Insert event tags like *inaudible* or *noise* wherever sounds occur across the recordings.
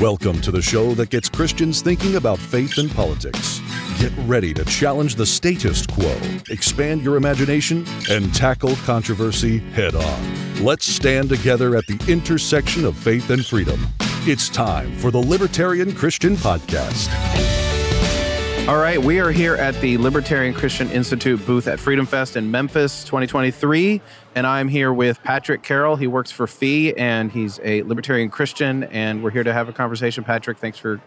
Welcome to the show that gets Christians thinking about faith and politics. Get ready to challenge the status quo, expand your imagination, and tackle controversy head on. Let's stand together at the intersection of faith and freedom. It's time for the Libertarian Christian Podcast. All right, we are here at the Libertarian Christian Institute booth at Freedom Fest in Memphis 2023, and I'm here with Patrick Carroll. He works for FEE and he's a Libertarian Christian, and we're here to have a conversation. Patrick, thanks for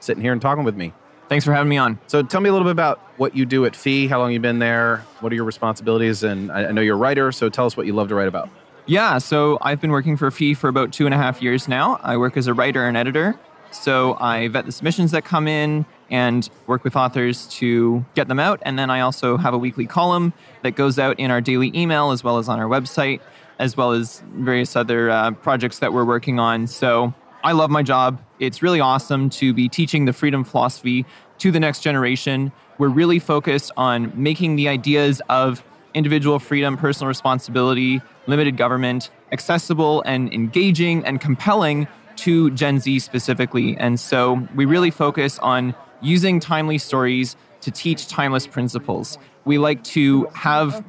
sitting here and talking with me. Thanks for having me on. So, tell me a little bit about what you do at FEE, how long you've been there, what are your responsibilities, and I know you're a writer, so tell us what you love to write about. Yeah, so I've been working for FEE for about two and a half years now. I work as a writer and editor. So I vet the submissions that come in and work with authors to get them out. And then I also have a weekly column that goes out in our daily email as well as on our website, as well as various other uh, projects that we're working on. So I love my job. It's really awesome to be teaching the freedom philosophy to the next generation. We're really focused on making the ideas of individual freedom, personal responsibility, limited government accessible and engaging and compelling to Gen Z specifically. And so we really focus on using timely stories to teach timeless principles. We like to have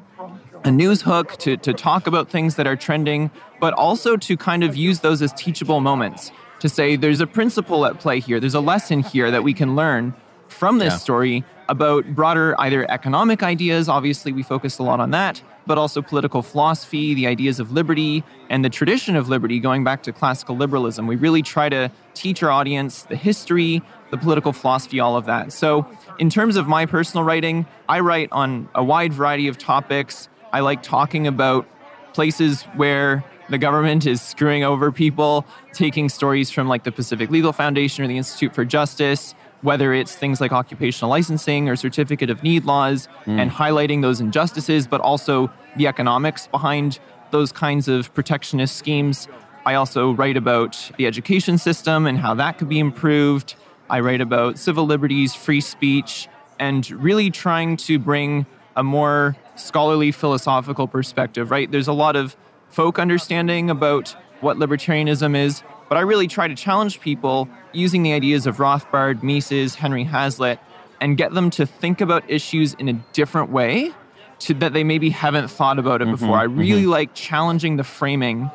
a news hook to, to talk about things that are trending, but also to kind of use those as teachable moments to say there's a principle at play here, there's a lesson here that we can learn from this yeah. story about broader either economic ideas, obviously we focus a lot on that, but also political philosophy, the ideas of liberty, and the tradition of liberty going back to classical liberalism. We really try to teach our audience the history, the political philosophy, all of that. So, in terms of my personal writing, I write on a wide variety of topics. I like talking about places where the government is screwing over people, taking stories from like the Pacific Legal Foundation or the Institute for Justice, whether it's things like occupational licensing or certificate of need laws, mm. and highlighting those injustices, but also the economics behind those kinds of protectionist schemes. I also write about the education system and how that could be improved. I write about civil liberties, free speech, and really trying to bring a more scholarly philosophical perspective, right? There's a lot of folk understanding about what libertarianism is, but I really try to challenge people using the ideas of Rothbard, Mises, Henry Hazlitt, and get them to think about issues in a different way to, that they maybe haven't thought about it mm-hmm, before. I really mm-hmm. like challenging the framing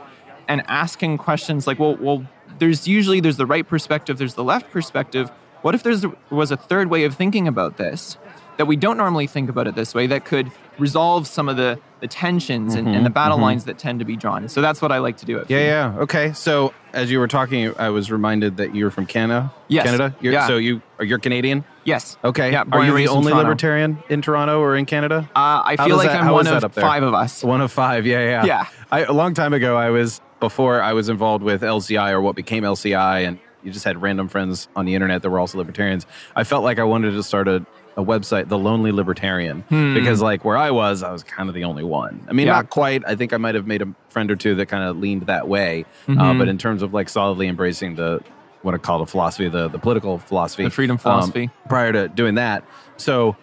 and asking questions like, well, well, there's usually there's the right perspective, there's the left perspective. What if there was a third way of thinking about this that we don't normally think about it this way that could resolve some of the, the tensions mm-hmm, and, and, the battle mm-hmm. lines that tend to be drawn. So that's what I like to do. At yeah, yeah. Okay. So as you were talking, I was reminded that you're from Canada. Yes. Canada. You're, yeah. So you are you're Canadian. Yes. Okay. Yeah, are you the only libertarian in Toronto or in Canada? Uh, I feel like that, I'm one of five of us. One of five. Yeah, yeah. Yeah. I, a long time ago, I was before I was involved with LCI or what became LCI, and you just had random friends on the internet that were also libertarians. I felt like I wanted to start a a website, The Lonely Libertarian, hmm. because like where I was, I was kind of the only one. I mean, yeah. not quite. I think I might have made a friend or two that kind of leaned that way. Uh, mm-hmm. Uh, but in terms of like solidly embracing the what I call the philosophy, the the political philosophy, the freedom philosophy. Um, prior to doing that, so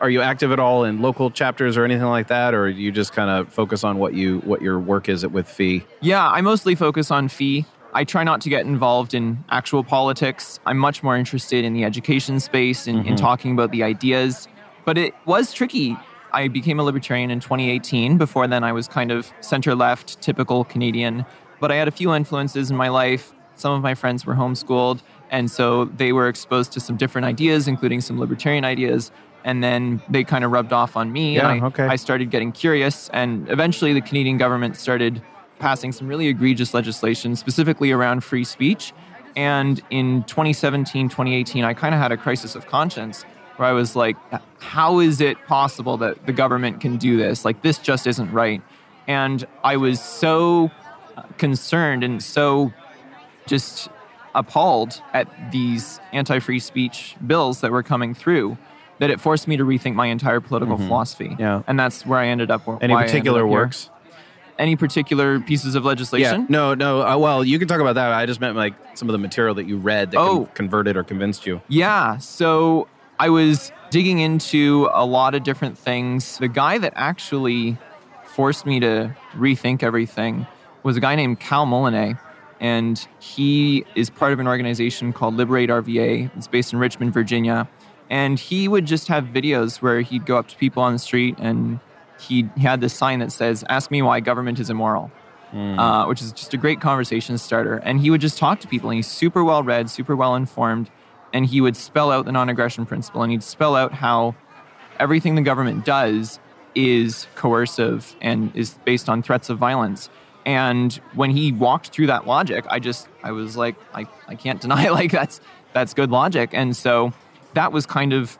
are you active at all in local chapters or anything like that, or you just kind of focus on what you what your work is with FEE? Yeah, I mostly focus on FEE. I try not to get involved in actual politics. I'm much more interested in the education space and in, mm-hmm. in talking about the ideas. But it was tricky. I became a libertarian in 2018. Before then, I was kind of center left, typical Canadian. But I had a few influences in my life. Some of my friends were homeschooled, and so they were exposed to some different ideas, including some libertarian ideas. And then they kind of rubbed off on me. Yeah, and I, okay. I started getting curious, and eventually the Canadian government started passing some really egregious legislation, specifically around free speech. And in 2017, 2018, I kind of had a crisis of conscience where I was like, how is it possible that the government can do this? Like, this just isn't right. And I was so uh, concerned and so just appalled at these anti free speech bills that were coming through that it forced me to rethink my entire political mm-hmm. philosophy. Yeah. And that's where I ended up. Any particular works? Any particular pieces of legislation? Yeah, no, no. Uh, well, you can talk about that. I just meant like some of the material that you read that oh. converted or convinced you. Yeah. So I was digging into a lot of different things. The guy that actually forced me to rethink everything was a guy named Cal Molinet. and he is part of an organization called Liberate RVA. It's based in Richmond, Virginia. And he would just have videos where he'd go up to people on the street and he had this sign that says, Ask me why government is immoral. Mm. Uh, which is just a great conversation starter. And he would just talk to people, and he's super well read, super well informed, and he would spell out the non aggression principle, and he'd spell out how everything the government does is coercive and is based on threats of violence. And when he walked through that logic, I just I was like, I, I can't *laughs* deny like that's that's good logic. And so that was kind of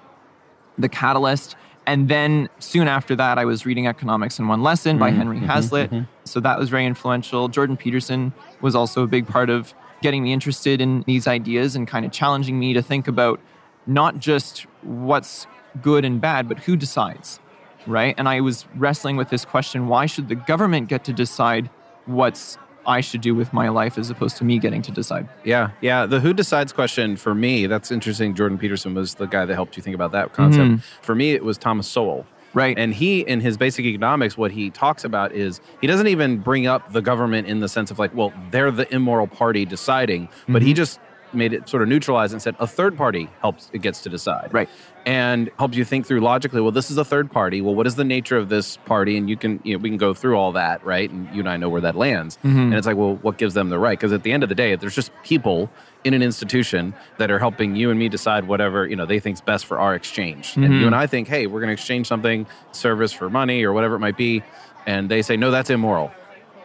the catalyst. And then soon after that, I was reading Economics in One Lesson by mm-hmm, Henry mm-hmm, Hazlitt. Mm-hmm. So that was very influential. Jordan Peterson was also a big part of getting me interested in these ideas and kind of challenging me to think about not just what's good and bad, but who decides, right? And I was wrestling with this question why should the government get to decide what's I should do with my life as opposed to me getting to decide. Yeah, yeah. The who decides question for me, that's interesting. Jordan Peterson was the guy that helped you think about that concept. Mm-hmm. For me, it was Thomas Sowell. Right. And he, in his basic economics, what he talks about is he doesn't even bring up the government in the sense of like, well, they're the immoral party deciding, but mm-hmm. he just made it sort of neutralized and said a third party helps it gets to decide. Right. And helps you think through logically well this is a third party. Well what is the nature of this party? And you can you know we can go through all that right? And you and i know where that lands. Mm-hmm. and it's like well what gives them the right? Because at the end of the day there's just people in an institution that are helping you and me decide whatever you know they think's best for our exchange. Mm-hmm. and you and i think hey we're going to exchange something service for money or whatever it might be. And they say no that's immoral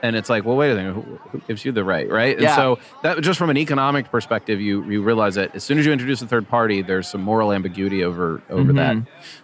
and it's like, well, wait a minute, who, who gives you the right, right? And yeah. so that just from an economic perspective, you you realize that as soon as you introduce a third party, there's some moral ambiguity over over mm-hmm. that.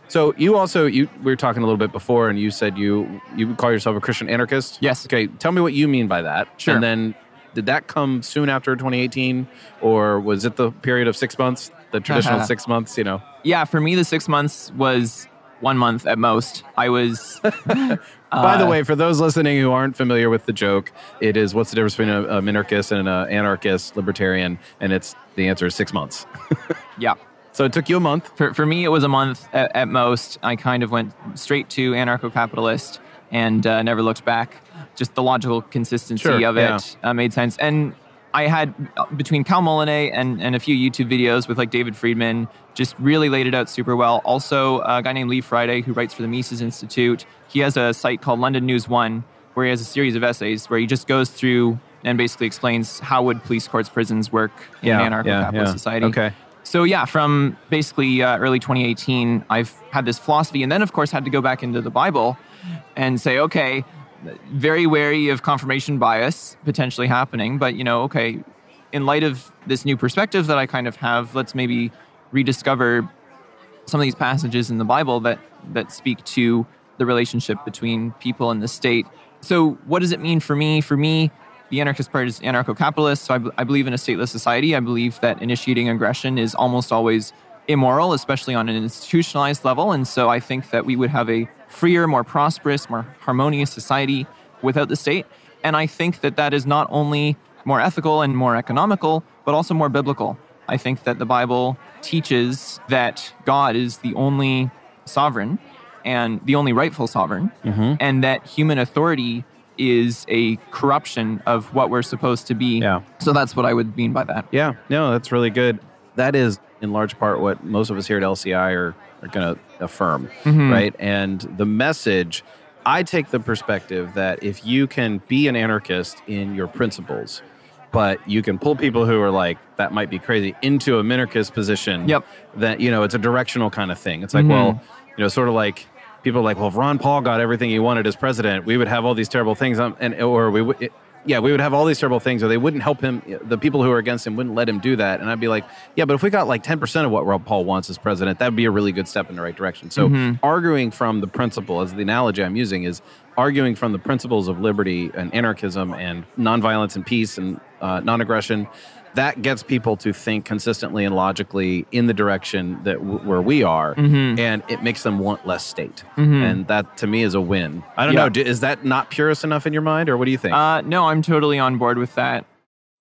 So you also you we were talking a little bit before, and you said you you call yourself a Christian anarchist. Yes. Okay, tell me what you mean by that. Sure. And then did that come soon after 2018, or was it the period of six months, the traditional six months? You know. Yeah, for me, the six months was one month at most. I was. *laughs* By the uh, way, for those listening who aren't familiar with the joke, it is what's the difference between a, a minarchist and an anarchist libertarian? And it's the answer is six months. *laughs* yeah. So it took you a month. For, for me, it was a month at, at most. I kind of went straight to anarcho capitalist and uh, never looked back. Just the logical consistency sure, of it yeah. uh, made sense. And I had uh, between Cal Molinet and, and a few YouTube videos with like David Friedman, just really laid it out super well. Also, a guy named Lee Friday who writes for the Mises Institute. He has a site called London News One where he has a series of essays where he just goes through and basically explains how would police courts, prisons work in yeah, an anarcho-capitalist yeah, yeah. society. Okay. So yeah, from basically uh, early 2018, I've had this philosophy, and then of course had to go back into the Bible and say, okay, very wary of confirmation bias potentially happening. But, you know, okay, in light of this new perspective that I kind of have, let's maybe rediscover some of these passages in the Bible that, that speak to the relationship between people and the state. So, what does it mean for me? For me, the anarchist part is anarcho capitalist. So, I, b- I believe in a stateless society. I believe that initiating aggression is almost always immoral, especially on an institutionalized level. And so, I think that we would have a freer, more prosperous, more harmonious society without the state. And I think that that is not only more ethical and more economical, but also more biblical. I think that the Bible teaches that God is the only sovereign and the only rightful sovereign, mm-hmm. and that human authority is a corruption of what we're supposed to be. Yeah. So that's what I would mean by that. Yeah. No, that's really good. That is in large part what most of us here at LCI are are going to affirm, mm-hmm. right? And the message, I take the perspective that if you can be an anarchist in your principles, but you can pull people who are like that might be crazy into a minarchist position. Yep. That you know it's a directional kind of thing. It's like mm-hmm. well, you know, sort of like people are like, well, if Ron Paul got everything he wanted as president, we would have all these terrible things, um, and or we would yeah, we would have all these terrible things, or they wouldn't help him. The people who are against him wouldn't let him do that. And I'd be like, yeah, but if we got like 10% of what Ron Paul wants as president, that would be a really good step in the right direction. So mm-hmm. arguing from the principle, as the analogy I'm using is arguing from the principles of liberty and anarchism and nonviolence and peace and uh, non aggression that gets people to think consistently and logically in the direction that w- where we are mm-hmm. and it makes them want less state mm-hmm. and that to me is a win i don't yeah. know is that not purist enough in your mind or what do you think uh, no i'm totally on board with that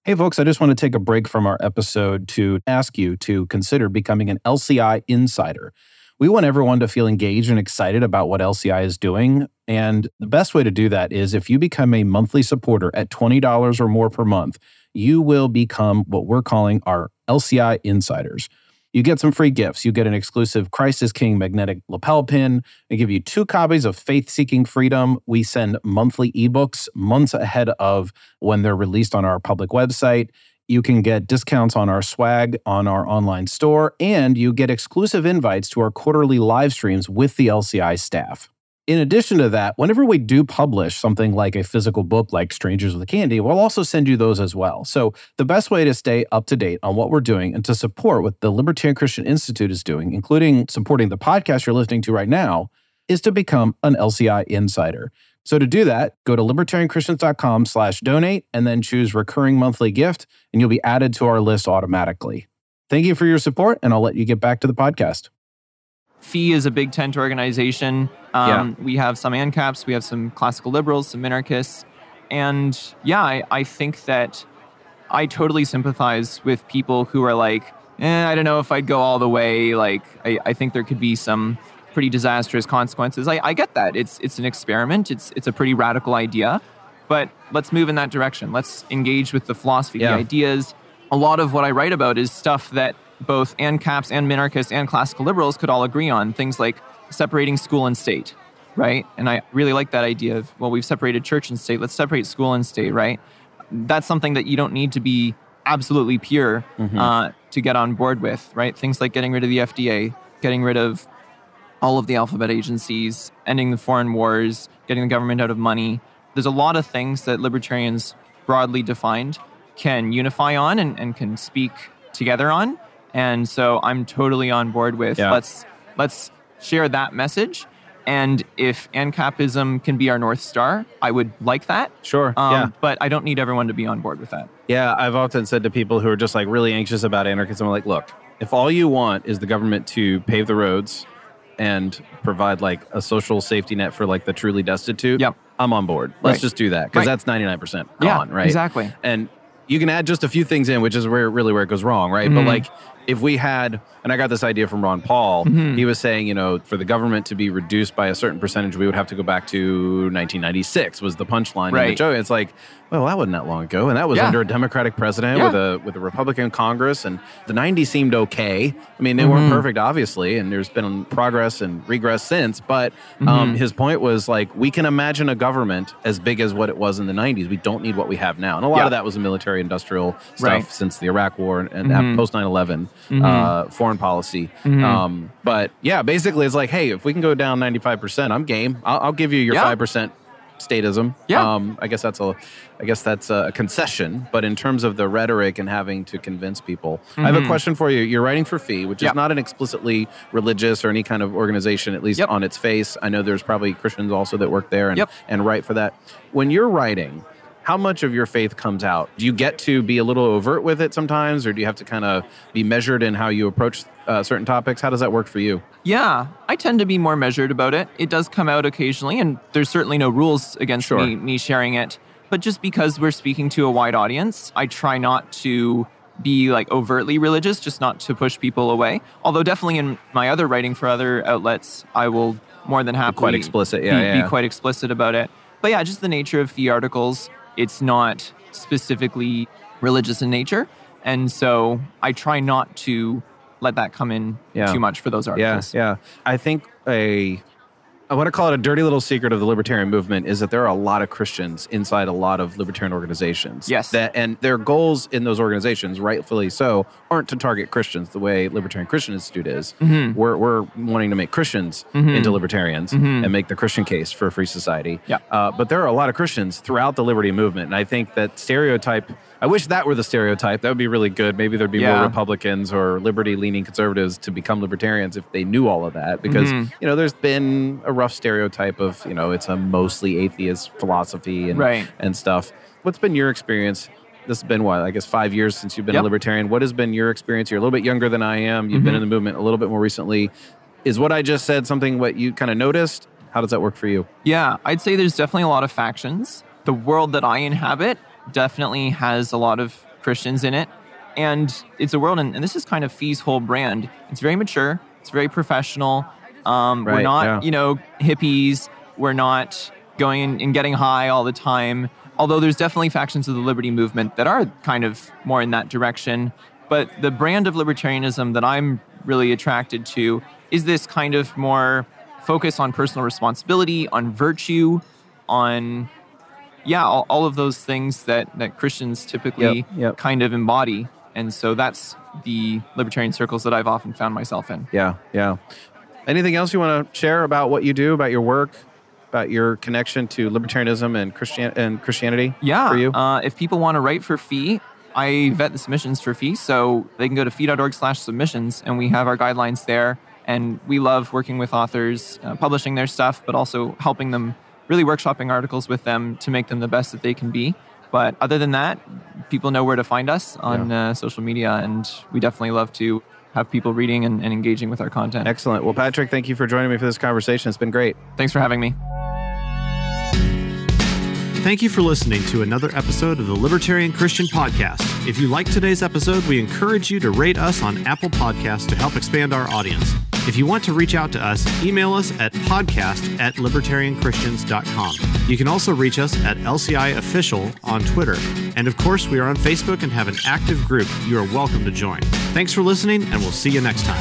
Hey, folks, I just want to take a break from our episode to ask you to consider becoming an LCI insider. We want everyone to feel engaged and excited about what LCI is doing. And the best way to do that is if you become a monthly supporter at $20 or more per month, you will become what we're calling our LCI insiders. You get some free gifts. You get an exclusive Christ is King magnetic lapel pin. We give you two copies of Faith Seeking Freedom. We send monthly ebooks months ahead of when they're released on our public website. You can get discounts on our swag on our online store, and you get exclusive invites to our quarterly live streams with the LCI staff. In addition to that, whenever we do publish something like a physical book like Strangers with Candy, we'll also send you those as well. So, the best way to stay up to date on what we're doing and to support what the Libertarian Christian Institute is doing, including supporting the podcast you're listening to right now, is to become an LCI insider. So to do that, go to libertarianchristians.com slash donate and then choose recurring monthly gift, and you'll be added to our list automatically. Thank you for your support, and I'll let you get back to the podcast. FEE is a big tent organization. Um, yeah. We have some ANCAPs, we have some classical liberals, some minarchists. And yeah, I, I think that I totally sympathize with people who are like, eh, I don't know if I'd go all the way. Like, I, I think there could be some pretty disastrous consequences. I, I get that. It's, it's an experiment, it's, it's a pretty radical idea. But let's move in that direction. Let's engage with the philosophy, yeah. the ideas. A lot of what I write about is stuff that both ANCAPs and minarchists and classical liberals could all agree on things like separating school and state, right? And I really like that idea of, well, we've separated church and state, let's separate school and state, right? That's something that you don't need to be absolutely pure mm-hmm. uh, to get on board with, right? Things like getting rid of the FDA, getting rid of all of the alphabet agencies, ending the foreign wars, getting the government out of money. There's a lot of things that libertarians, broadly defined, can unify on and, and can speak together on. And so I'm totally on board with yeah. let's let's share that message. And if ANCAPism can be our North Star, I would like that. Sure. Um, yeah. But I don't need everyone to be on board with that. Yeah. I've often said to people who are just like really anxious about anarchism, I'm like, look, if all you want is the government to pave the roads and provide like a social safety net for like the truly destitute, yep. I'm on board. Let's right. just do that because right. that's 99% gone, yeah, right? Exactly. And you can add just a few things in, which is where really where it goes wrong, right? Mm-hmm. But like if we had, and I got this idea from Ron Paul, mm-hmm. he was saying, you know, for the government to be reduced by a certain percentage, we would have to go back to 1996 was the punchline right. the joke. It's like, well, that wasn't that long ago, and that was yeah. under a Democratic president yeah. with a with a Republican Congress, and the '90s seemed okay. I mean, they mm-hmm. weren't perfect, obviously, and there's been progress and regress since. But um, mm-hmm. his point was like, we can imagine a government as big as what it was in the '90s. We don't need what we have now, and a lot yeah. of that was the military-industrial stuff right. since the Iraq War and, and mm-hmm. post 9/11 mm-hmm. uh, foreign policy. Mm-hmm. Um, but yeah, basically, it's like, hey, if we can go down 95 percent, I'm game. I'll, I'll give you your five percent statism. Yeah. Um, I guess that's a, I guess that's a concession. But in terms of the rhetoric and having to convince people, mm-hmm. I have a mm-hmm. question for you. You're writing for FEE, which is not an explicitly religious or any kind of organization, at least yep. on its face. I know there's probably Christians also that work there and yep. and write for that. When you're writing, how much of your faith comes out? Do you get to be a little overt with it sometimes, or do you have to kind of be measured in how you approach uh, certain topics? How does that work for you? Yeah, I tend to be more measured about it. It does come out occasionally, and there's certainly no rules against sure. me, me sharing it. But just because we're speaking to a wide audience, I try not to be like overtly religious, just not to push people away. Although definitely in my other writing for other outlets, I will more than happily quite explicit, yeah, be, yeah. be quite explicit about it. But yeah, just the nature of the articles it's not specifically religious in nature. And so I try not to let that come in yeah. too much for those articles. Yeah, yeah. I think a I want to call it a dirty little secret of the libertarian movement is that there are a lot of Christians inside a lot of libertarian organizations. Yes. That and their goals in those organizations, rightfully so, aren't to target Christians the way Libertarian Christian Institute is. Mm-hmm. We're, we're wanting to make Christians mm-hmm. into libertarians mm-hmm. and make the Christian case for a free society. Yeah. Uh, but there are a lot of Christians throughout the liberty movement, and I think that stereotype I wish that were the stereotype. That would be really good. Maybe there'd be yeah. more Republicans or liberty leaning conservatives to become libertarians if they knew all of that. Because, mm-hmm. you know, there's been a rough stereotype of, you know, it's a mostly atheist philosophy and, right. and stuff. What's been your experience? This has been what, I guess five years since you've been yep. a libertarian. What has been your experience? You're a little bit younger than I am. You've mm-hmm. been in the movement a little bit more recently. Is what I just said something what you kind of noticed? How does that work for you? Yeah, I'd say there's definitely a lot of factions. The world that I inhabit definitely has a lot of Christians in it. And it's a world, and, and this is kind of FEE's whole brand. It's very mature, It's very professional. Um, we're not, yeah. you know, hippies. We're not going and getting high all the time. Although there's definitely factions of the liberty movement that are kind of more in that direction. But the brand of libertarianism that I'm really attracted to is this kind of more focus on personal responsibility, on virtue, on yeah, all, all of those things that that Christians typically Yep, yep. kind of embody. And so that's the libertarian circles that I've often found myself in. Yeah, yeah. Anything else you want to share about what you do, about your work, about your connection to libertarianism and Christian and Christianity? Yeah. for you. Uh, if people want to write for FEE, I vet the submissions for FEE. So they can go to fee.org slash submissions and we have our guidelines there. And we love working with authors, uh, publishing their stuff, but also helping them, really workshopping articles with them to make them the best that they can be. But other than that, people know where to find us on uh, social media. And we definitely love to have people reading and, and engaging with our content. Excellent. Well, Patrick, thank you for joining me for this conversation. It's been great. Thanks for having me. Thank you for listening to another episode of the Libertarian Christian Podcast. If you like today's episode, we encourage you to rate us on Apple Podcasts to help expand our audience. If you want to reach out to us, email us at podcast at libertarianchristians.com. You can also reach us at LCI Official on Twitter. And of course, we are on Facebook and have an active group you are welcome to join. Thanks for listening, and we'll see you next time.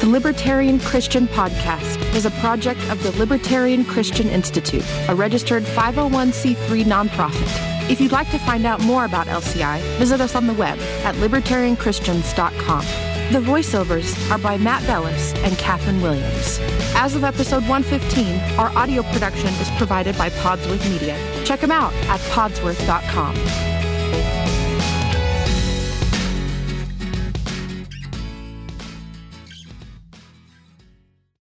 The Libertarian Christian Podcast is a project of the Libertarian Christian Institute, a registered 501c3 nonprofit. If you'd like to find out more about LCI, visit us on the web at libertarianchristians.com. The voiceovers are by Matt Bellis and Katherine Williams. As of episode 115, our audio production is provided by Podsworth Media. Check them out at podsworth.com.